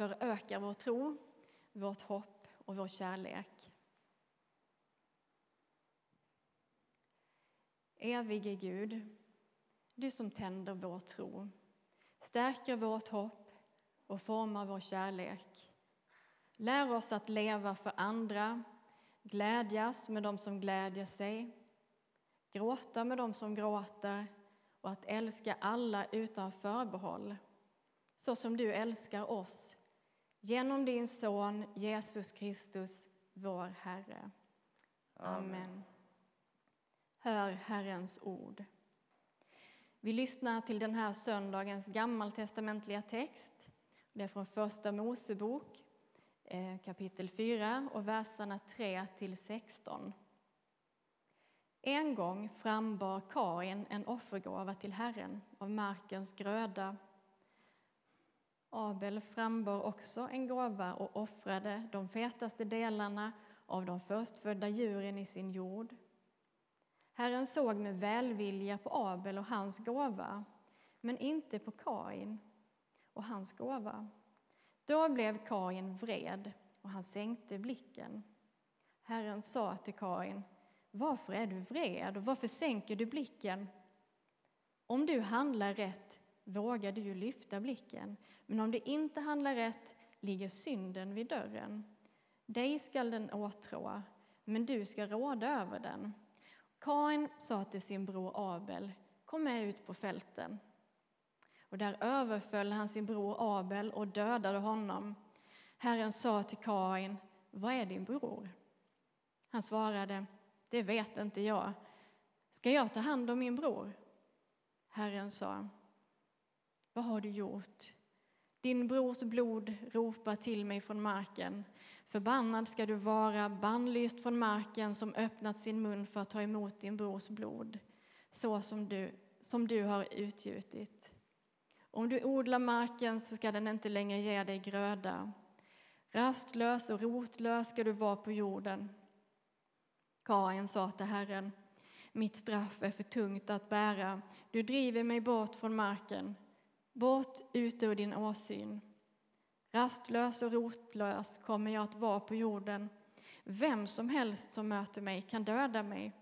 förökar vår tro, vårt hopp och vår kärlek. Evige Gud, du som tänder vår tro, stärker vårt hopp och formar vår kärlek. Lär oss att leva för andra, glädjas med dem som glädjer sig, gråta med dem som gråter och att älska alla utan förbehåll, så som du älskar oss genom din Son Jesus Kristus, vår Herre. Amen. Amen. Hör Herrens ord. Vi lyssnar till den här söndagens gammaltestamentliga text. Det är från Första Mosebok, eh, kapitel 4 och verserna 3 till 16. En gång frambar Kain en offergåva till Herren av markens gröda. Abel frambar också en gåva och offrade de fetaste delarna av de förstfödda djuren i sin jord. Herren såg med välvilja på Abel och hans gåva, men inte på Kain och hans gåva. Då blev Kain vred och han sänkte blicken. Herren sa till Kain, varför är du vred och varför sänker du blicken? Om du handlar rätt vågar du ju lyfta blicken, men om du inte handlar rätt ligger synden vid dörren. Dig skall den åtrå, men du ska råda över den. Kain sa till sin bror Abel, kom med ut på fälten. Och där överföll han sin bror Abel och dödade honom. Herren sa till Kain, vad är din bror? Han svarade, det vet inte jag. Ska jag ta hand om min bror? Herren sa, vad har du gjort? Din brors blod ropar till mig från marken. Förbannad ska du vara, bannlyst från marken som öppnat sin mun för att ta emot din brors blod, så som du, som du har utgjutit. Om du odlar marken så ska den inte längre ge dig gröda. Rastlös och rotlös ska du vara på jorden. Kain sa till Herren, mitt straff är för tungt att bära. Du driver mig bort från marken, bort ut ur din åsyn. Rastlös och rotlös kommer jag att vara på jorden. Vem som helst som möter mig kan döda mig.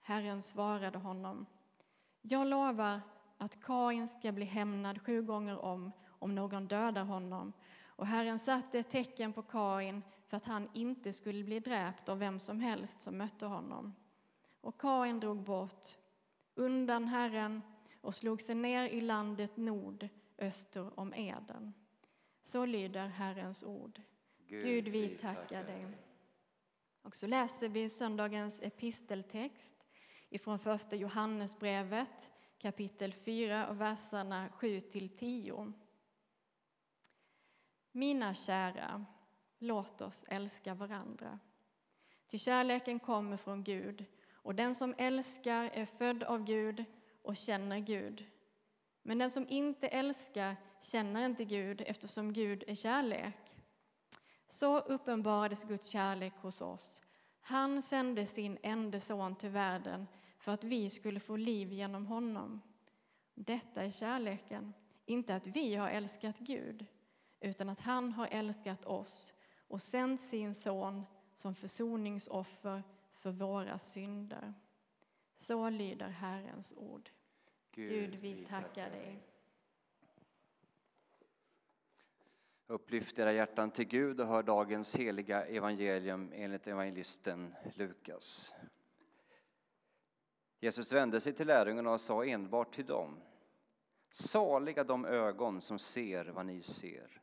Herren svarade honom. Jag lovar att Kain ska bli hämnad sju gånger om, om någon dödar honom. Och Herren satte ett tecken på Kain för att han inte skulle bli dräpt av vem som helst som mötte honom. Och Kain drog bort undan Herren och slog sig ner i landet nord öster om Eden. Så lyder Herrens ord. Gud, Gud vi tackar dig. Och så läser vi söndagens episteltext ifrån första Johannesbrevet kapitel 4 och verserna 7 till 10. Mina kära, låt oss älska varandra. Ty kärleken kommer från Gud, och den som älskar är född av Gud och känner Gud. Men den som inte älskar känner inte Gud eftersom Gud är kärlek. Så uppenbarades Guds kärlek hos oss. Han sände sin enda son till världen för att vi skulle få liv genom honom. Detta är kärleken, inte att vi har älskat Gud utan att han har älskat oss och sänt sin son som försoningsoffer för våra synder. Så lyder Herrens ord. Gud, Gud vi tackar dig. Upplyft era hjärtan till Gud och hör dagens heliga evangelium enligt evangelisten Lukas. Jesus vände sig till lärjungarna och sa enbart till dem Saliga de ögon som ser vad ni ser.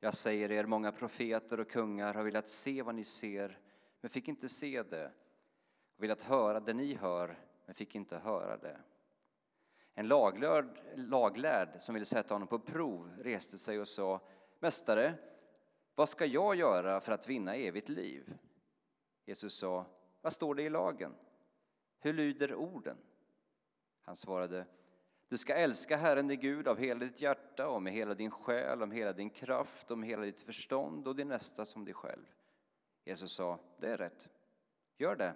Jag säger er, många profeter och kungar har velat se vad ni ser, men fick inte se det, och velat höra det ni hör, men fick inte höra det. En laglärd, laglärd som ville sätta honom på prov reste sig och sa Mästare, vad ska jag göra för att vinna evigt liv? Jesus sa, vad står det i lagen? Hur lyder orden? Han svarade, du ska älska Herren din Gud av hela ditt hjärta och med hela din själ, om hela din kraft, om hela ditt förstånd och din nästa som dig själv. Jesus sa, det är rätt. Gör det,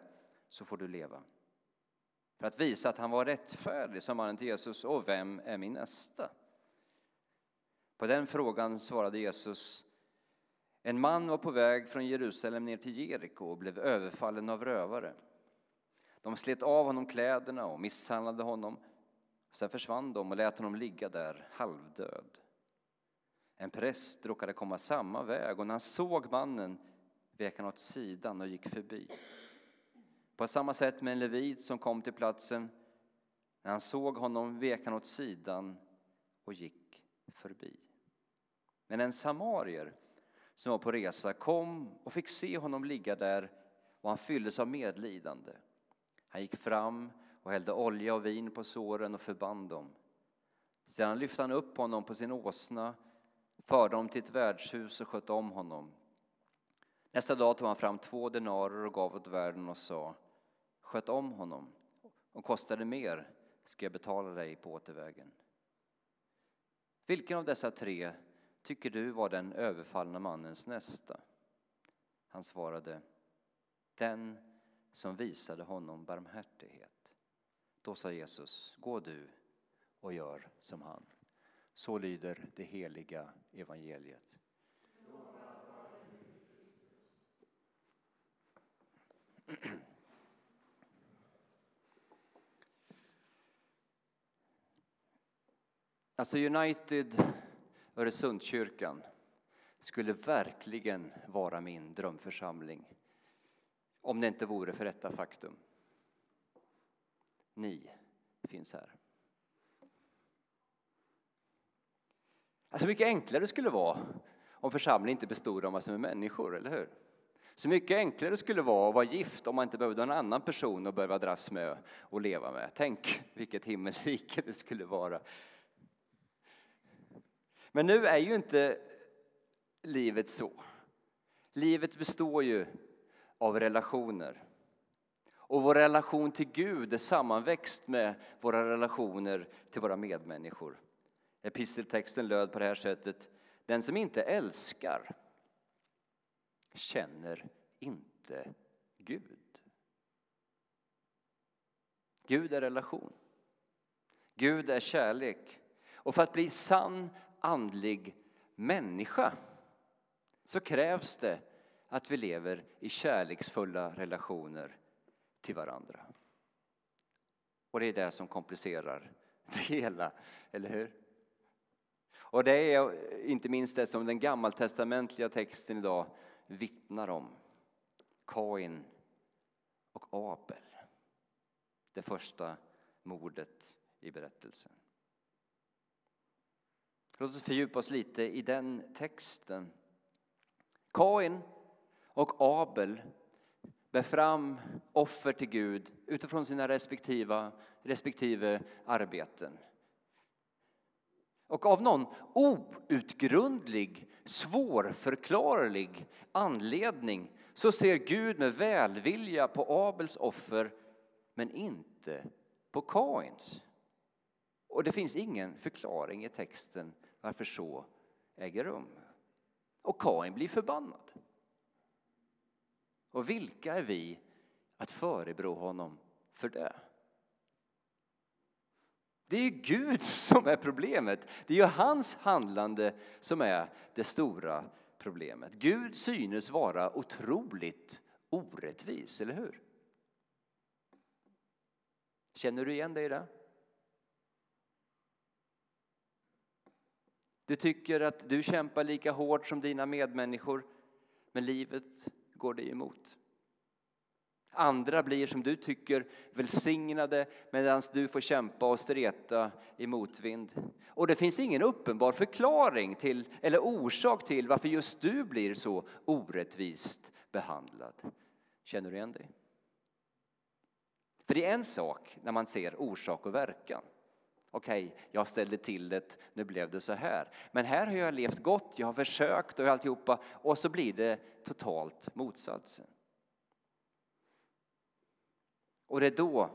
så får du leva. För att visa att han var rättfärdig sa mannen till Jesus, och vem är min nästa? På den frågan svarade Jesus en man var på väg från Jerusalem ner till Jeriko och blev överfallen av rövare. De slet av honom kläderna och misshandlade honom. Sen försvann de och lät honom ligga där halvdöd. En präst råkade komma samma väg och när han såg mannen vek han åt sidan och gick förbi. På samma sätt med en levit som kom till platsen. När han såg honom vek han åt sidan och gick förbi. Men en samarier som var på resa kom och fick se honom ligga där och han fylldes av medlidande. Han gick fram och hällde olja och vin på såren och förband dem. Sedan lyfte han upp honom på sin åsna, förde honom till ett värdshus och skötte om honom. Nästa dag tog han fram två denarer och gav åt värden och sa Sköt om honom, och kostar det mer ska jag betala dig på återvägen. Vilken av dessa tre tycker du var den överfallna mannens nästa? Han svarade, den som visade honom barmhärtighet. Då sa Jesus, gå du och gör som han. Så lyder det heliga evangeliet. Alltså United Öresundskyrkan skulle verkligen vara min drömförsamling om det inte vore för detta faktum. Ni finns här. Alltså mycket enklare det skulle vara om församlingen inte bestod av massor med människor, eller hur? Så mycket enklare det skulle vara att vara gift om man inte behövde en annan person att behöva dras med och leva med. Tänk vilket himmelrike det skulle vara. Men nu är ju inte livet så. Livet består ju av relationer. Och vår relation till Gud är sammanväxt med våra relationer till våra medmänniskor. Episteltexten löd på det här sättet. Den som inte älskar känner inte Gud. Gud är relation. Gud är kärlek. Och för att bli sann andlig människa så krävs det att vi lever i kärleksfulla relationer till varandra. Och det är det som komplicerar det hela, eller hur? Och det är inte minst det som den gammaltestamentliga texten idag vittnar om. Kain och Abel. Det första mordet i berättelsen. Låt oss fördjupa oss lite i den texten. Kain och Abel bär fram offer till Gud utifrån sina respektive, respektive arbeten. Och av någon outgrundlig, svårförklarlig anledning så ser Gud med välvilja på Abels offer men inte på Kains. Och det finns ingen förklaring i texten varför så äger rum. Och Kain blir förbannad. Och vilka är vi att förebrå honom för det? Det är ju Gud som är problemet. Det är ju hans handlande som är det stora problemet. Gud synes vara otroligt orättvis, eller hur? Känner du igen dig i det? Du tycker att du kämpar lika hårt som dina medmänniskor, men livet går dig emot. Andra blir som du tycker välsignade medan du får kämpa och streta i motvind. Och det finns ingen uppenbar förklaring till eller orsak till varför just du blir så orättvist behandlad. Känner du igen dig? För det är en sak när man ser orsak och verkan. Okej, okay, jag ställde till det, nu blev det så här. Men här har jag levt gott, jag har försökt och alltihopa och så blir det totalt motsatsen. Och det är då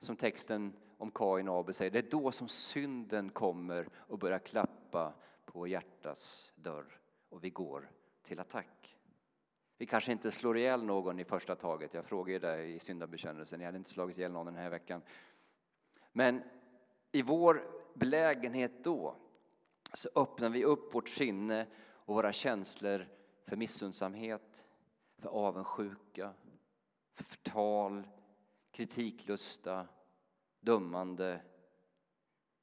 som texten om Kain och Abel säger, det är då som synden kommer och börjar klappa på hjärtats dörr och vi går till attack. Vi kanske inte slår ihjäl någon i första taget, jag frågade dig i syndabekännelsen, jag hade inte slagit ihjäl någon den här veckan. Men i vår belägenhet då så öppnar vi upp vårt sinne och våra känslor för missundsamhet, för avundsjuka, för förtal, kritiklusta, dömande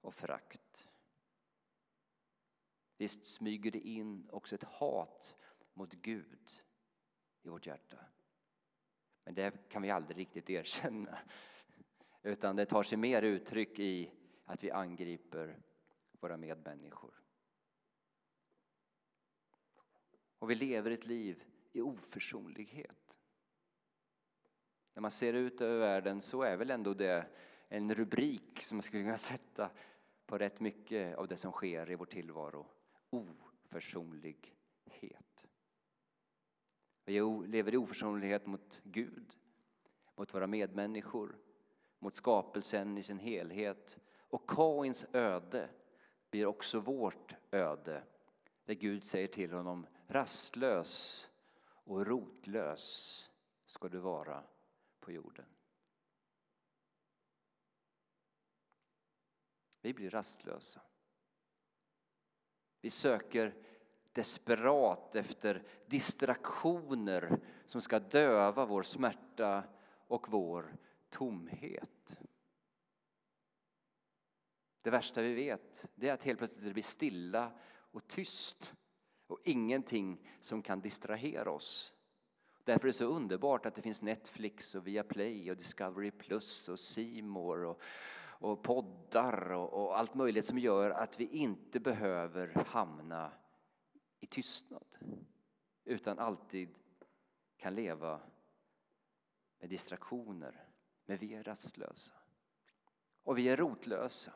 och förakt. Visst smyger det in också ett hat mot Gud i vårt hjärta. Men det kan vi aldrig riktigt erkänna. Utan det tar sig mer uttryck i att vi angriper våra medmänniskor. Och vi lever ett liv i oförsonlighet. När man ser ut över världen så är väl ändå det en rubrik som man skulle kunna sätta på rätt mycket av det som sker i vår tillvaro. Oförsonlighet. Vi lever i oförsonlighet mot Gud, mot våra medmänniskor, mot skapelsen i sin helhet. Och Kains öde blir också vårt öde. Där Gud säger till honom, rastlös och rotlös ska du vara på jorden. Vi blir rastlösa. Vi söker desperat efter distraktioner som ska döva vår smärta och vår tomhet. Det värsta vi vet det är att helt plötsligt det blir stilla och tyst och ingenting som kan distrahera oss. Därför är det så underbart att det finns Netflix och Viaplay och Discovery Plus och Simor och, och poddar och, och allt möjligt som gör att vi inte behöver hamna i tystnad utan alltid kan leva med distraktioner. Men vi är rastlösa och vi är rotlösa.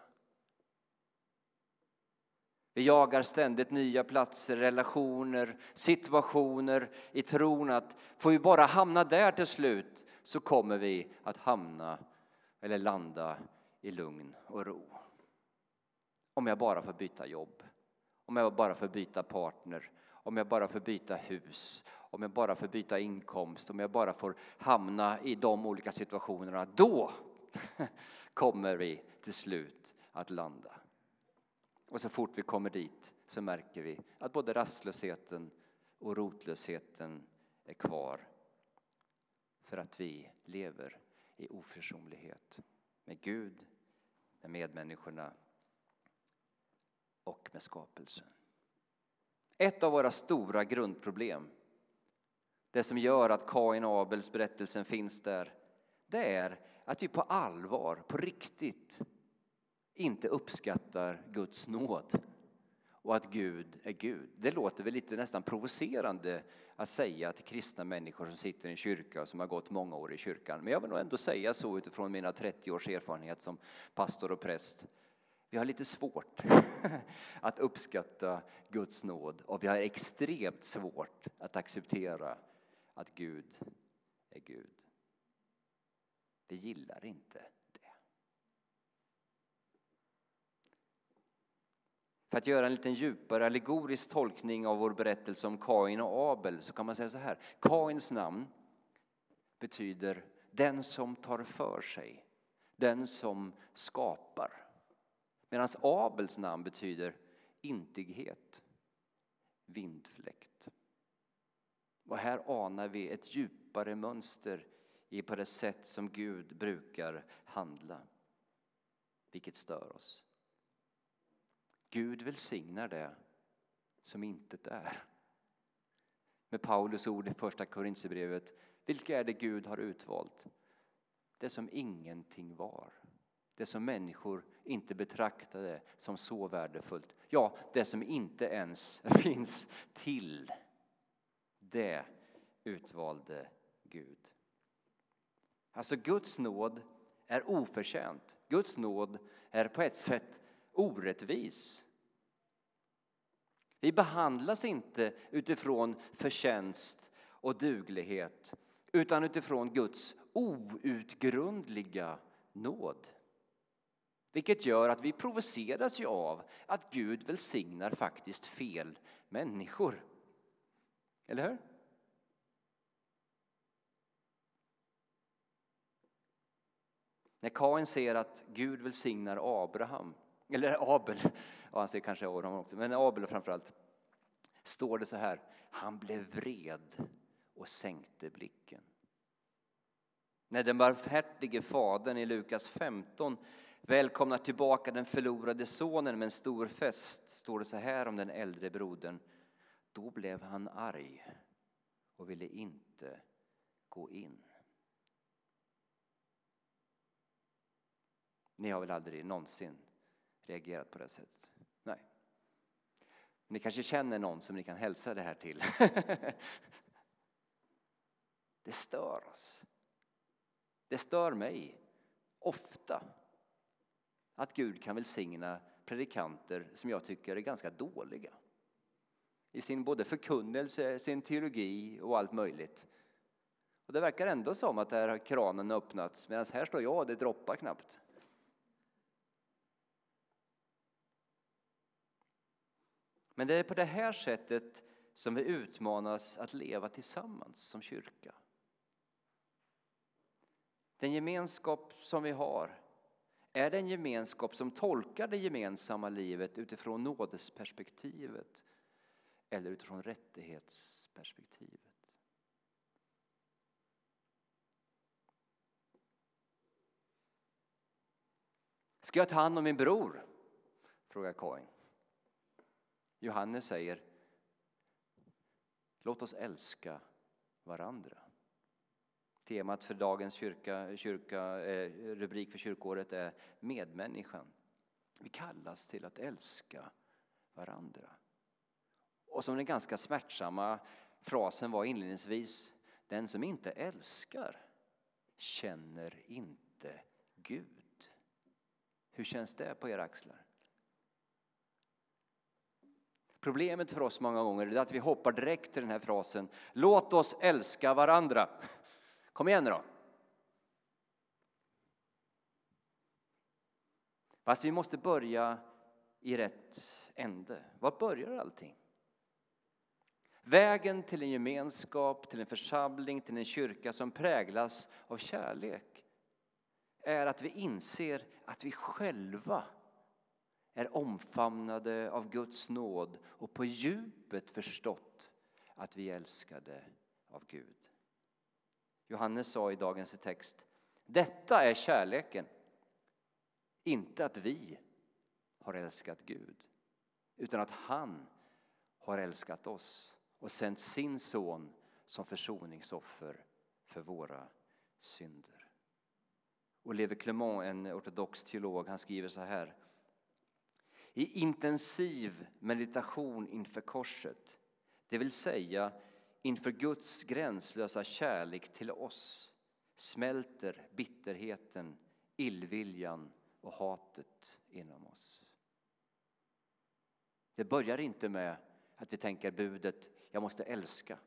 Vi jagar ständigt nya platser, relationer, situationer i tron att får vi bara hamna där till slut så kommer vi att hamna eller landa i lugn och ro. Om jag bara får byta jobb, om jag bara får byta partner, om jag bara får byta hus, om jag bara får byta inkomst, om jag bara får hamna i de olika situationerna, då kommer vi till slut att landa. Och så fort vi kommer dit så märker vi att både rastlösheten och rotlösheten är kvar för att vi lever i oförsonlighet med Gud, med medmänniskorna och med skapelsen. Ett av våra stora grundproblem, det som gör att Kain och Abels berättelsen finns där, det är att vi på allvar, på riktigt, inte uppskattar Guds nåd och att Gud är Gud. Det låter väl lite nästan provocerande att säga till kristna människor som sitter i en kyrka och som har gått många år i kyrkan. Men jag vill nog ändå säga så utifrån mina 30 års erfarenhet som pastor och präst. Vi har lite svårt att uppskatta Guds nåd och vi har extremt svårt att acceptera att Gud är Gud. Vi gillar inte För att göra en liten djupare allegorisk tolkning av vår berättelse om Kain och Abel så kan man säga så här. Kains namn betyder den som tar för sig, den som skapar. Medan Abels namn betyder intighet, vindfläkt. Och här anar vi ett djupare mönster i på det sätt som Gud brukar handla, vilket stör oss. Gud välsignar det som intet är. Med Paulus ord i första Korintierbrevet, vilka är det Gud har utvalt? Det som ingenting var. Det som människor inte betraktade som så värdefullt. Ja, det som inte ens finns till. Det utvalde Gud. Alltså Guds nåd är oförtjänt. Guds nåd är på ett sätt orättvis. Vi behandlas inte utifrån förtjänst och duglighet utan utifrån Guds outgrundliga nåd. Vilket gör att vi provoceras ju av att Gud välsignar faktiskt fel människor. Eller hur? När Kain ser att Gud välsignar Abraham eller Abel, ja, han säger kanske Abraham också, men Abel framförallt, står det så här, han blev vred och sänkte blicken. När den barmhärtige fadern i Lukas 15 välkomnar tillbaka den förlorade sonen med en stor fest står det så här om den äldre brodern. Då blev han arg och ville inte gå in. Ni har väl aldrig någonsin reagerat på det sättet? Nej. Ni kanske känner någon som ni kan hälsa det här till. det stör oss. Det stör mig ofta att Gud kan välsigna predikanter som jag tycker är ganska dåliga i sin både förkunnelse, sin teologi och allt möjligt. Och det verkar ändå som att där har kranen öppnats medan här står jag och det droppar knappt. Men det är på det här sättet som vi utmanas att leva tillsammans som kyrka. Den gemenskap som vi har är det en gemenskap som tolkar det gemensamma livet utifrån nådesperspektivet eller utifrån rättighetsperspektivet. Ska jag ta hand om min bror? frågar Kain. Johannes säger Låt oss älska varandra. Temat för dagens kyrka, kyrka, eh, rubrik för kyrkåret är Medmänniskan. Vi kallas till att älska varandra. Och som den ganska smärtsamma frasen var inledningsvis, den som inte älskar känner inte Gud. Hur känns det på era axlar? Problemet för oss många gånger är att vi hoppar direkt till den här frasen, låt oss älska varandra. Kom igen nu då. Fast vi måste börja i rätt ände. Var börjar allting? Vägen till en gemenskap, till en församling, till en kyrka som präglas av kärlek är att vi inser att vi själva är omfamnade av Guds nåd och på djupet förstått att vi är älskade av Gud. Johannes sa i dagens text, detta är kärleken. Inte att vi har älskat Gud, utan att han har älskat oss och sänt sin son som försoningsoffer för våra synder. Och Levi Clement, en ortodox teolog, han skriver så här. I intensiv meditation inför korset, det vill säga inför Guds gränslösa kärlek till oss smälter bitterheten, illviljan och hatet inom oss. Det börjar inte med att vi tänker budet jag måste älska,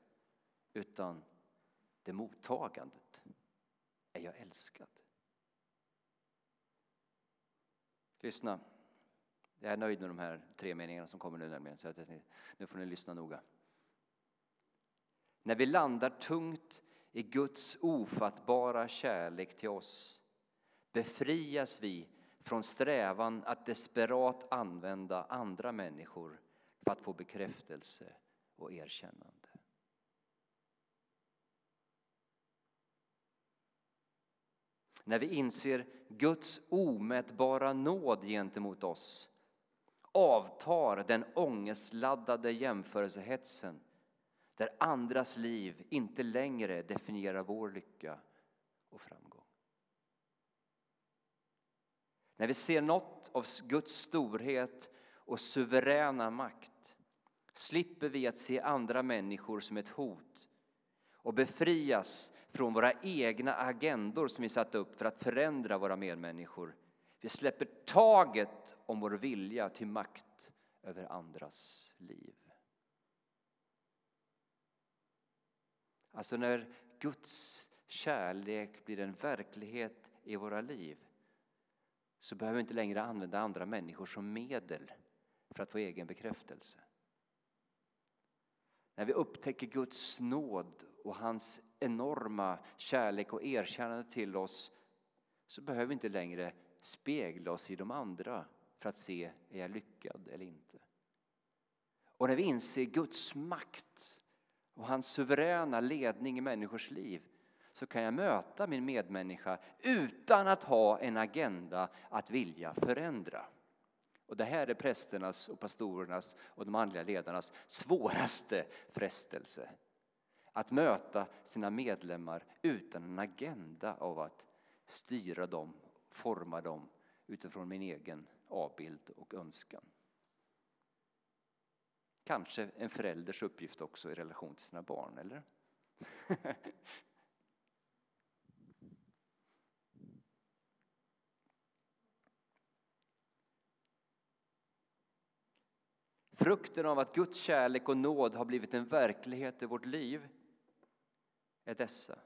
utan det mottagandet. Är jag älskad? Lyssna. Jag är nöjd med de här tre meningarna som kommer nu nämligen, så att nu får ni lyssna noga. När vi landar tungt i Guds ofattbara kärlek till oss befrias vi från strävan att desperat använda andra människor för att få bekräftelse och erkännande. När vi inser Guds omätbara nåd gentemot oss avtar den ångestladdade jämförelsehetsen där andras liv inte längre definierar vår lycka och framgång. När vi ser något av Guds storhet och suveräna makt slipper vi att se andra människor som ett hot och befrias från våra egna agendor som vi satt upp för att förändra våra medmänniskor. Vi släpper taget om vår vilja till makt över andras liv. Alltså när Guds kärlek blir en verklighet i våra liv så behöver vi inte längre använda andra människor som medel för att få egen bekräftelse. När vi upptäcker Guds nåd och hans enorma kärlek och erkännande till oss så behöver vi inte längre spegla oss i de andra för att se, är jag lyckad eller inte? Och när vi inser Guds makt och hans suveräna ledning i människors liv så kan jag möta min medmänniska utan att ha en agenda att vilja förändra. Och det här är prästernas och pastorernas och de andliga ledarnas svåraste frestelse. Att möta sina medlemmar utan en agenda av att styra dem, forma dem utifrån min egen avbild och önskan. Kanske en förälders uppgift också i relation till sina barn, eller? Frukten av att Guds kärlek och nåd har blivit en verklighet i vårt liv är dessa.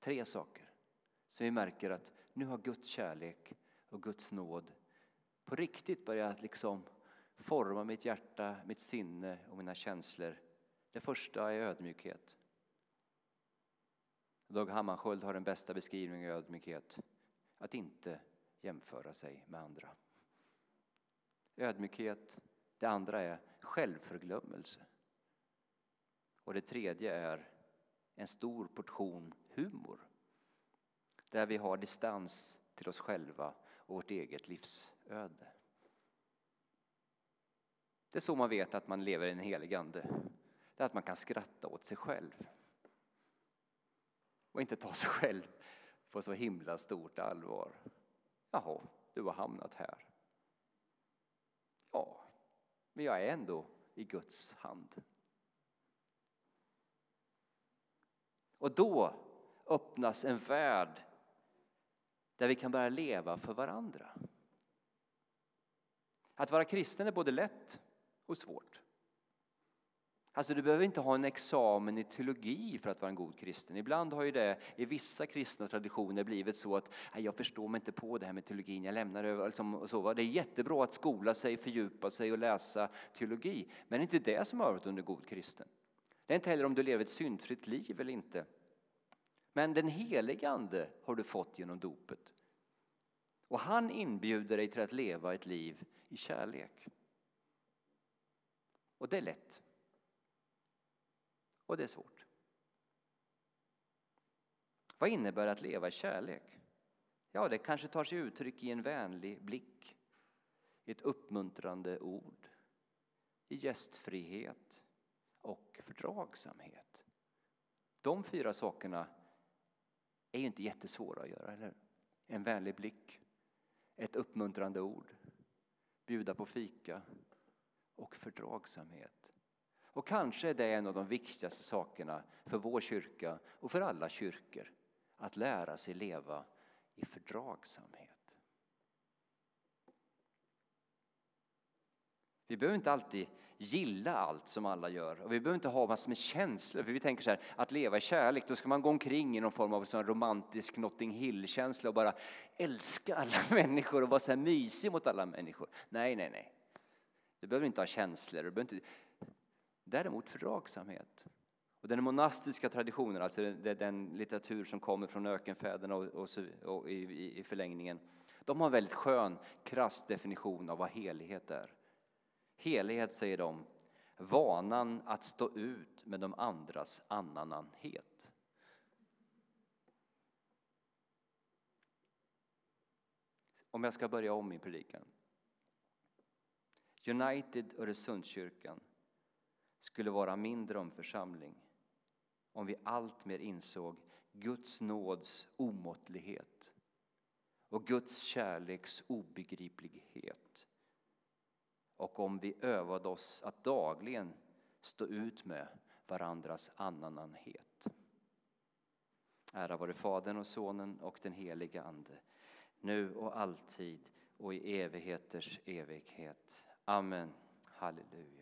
Tre saker som vi märker att nu har Guds kärlek och Guds nåd på riktigt börjat liksom forma mitt hjärta, mitt sinne och mina känslor. Det första är ödmjukhet. Dag Hammarskjöld har den bästa beskrivningen av ödmjukhet. Att inte jämföra sig med andra. Ödmjukhet. Det andra är självförglömmelse. Och det tredje är en stor portion humor. Där vi har distans till oss själva och vårt eget livsöde. Det är så man vet att man lever i en helig ande. Det är att man kan skratta åt sig själv. Och inte ta sig själv på så himla stort allvar. Jaha, du har hamnat här. Ja, men jag är ändå i Guds hand. Och då öppnas en värld där vi kan börja leva för varandra. Att vara kristen är både lätt och svårt. Alltså du behöver inte ha en examen i teologi för att vara en god kristen. Ibland har ju det i vissa kristna traditioner blivit så att jag förstår mig inte på det här med teologin, jag lämnar det. Liksom, och så. Det är jättebra att skola sig, fördjupa sig och läsa teologi. Men det är inte det som har varit under god kristen. Det är inte heller om du lever ett syndfritt liv eller inte. Men den helige Ande har du fått genom dopet. Och han inbjuder dig till att leva ett liv i kärlek. Och det är lätt. Och det är svårt. Vad innebär att leva i kärlek? Ja, det kanske tar sig uttryck i en vänlig blick, i ett uppmuntrande ord, i gästfrihet och fördragsamhet. De fyra sakerna är ju inte jättesvåra att göra, eller En vänlig blick, ett uppmuntrande ord, bjuda på fika och fördragsamhet. Och kanske är det en av de viktigaste sakerna för vår kyrka och för alla kyrkor, att lära sig leva i fördragsamhet. Vi behöver inte alltid gilla allt som alla gör och vi behöver inte ha massor med känslor för vi tänker så här att leva i kärlek då ska man gå omkring i någon form av sån romantisk Notting Hill-känsla och bara älska alla människor och vara så här mysig mot alla människor. Nej, nej, nej. Du behöver inte ha känslor. Du behöver inte... Däremot fördragsamhet. Och den monastiska traditionen, alltså den, den litteratur som kommer från ökenfäderna och, och, och i, i förlängningen, de har en väldigt skön, krass definition av vad helighet är. Helighet, säger de, vanan att stå ut med de andras annanhet. Om jag ska börja om min predikan. United Öresundskyrkan skulle vara min drömförsamling om vi alltmer insåg Guds nåds omåttlighet och Guds kärleks obegriplighet och om vi övade oss att dagligen stå ut med varandras annanhet. Ära vare Fadern och Sonen och den helige Ande, nu och alltid och i evigheters evighet. Amen. Halleluja.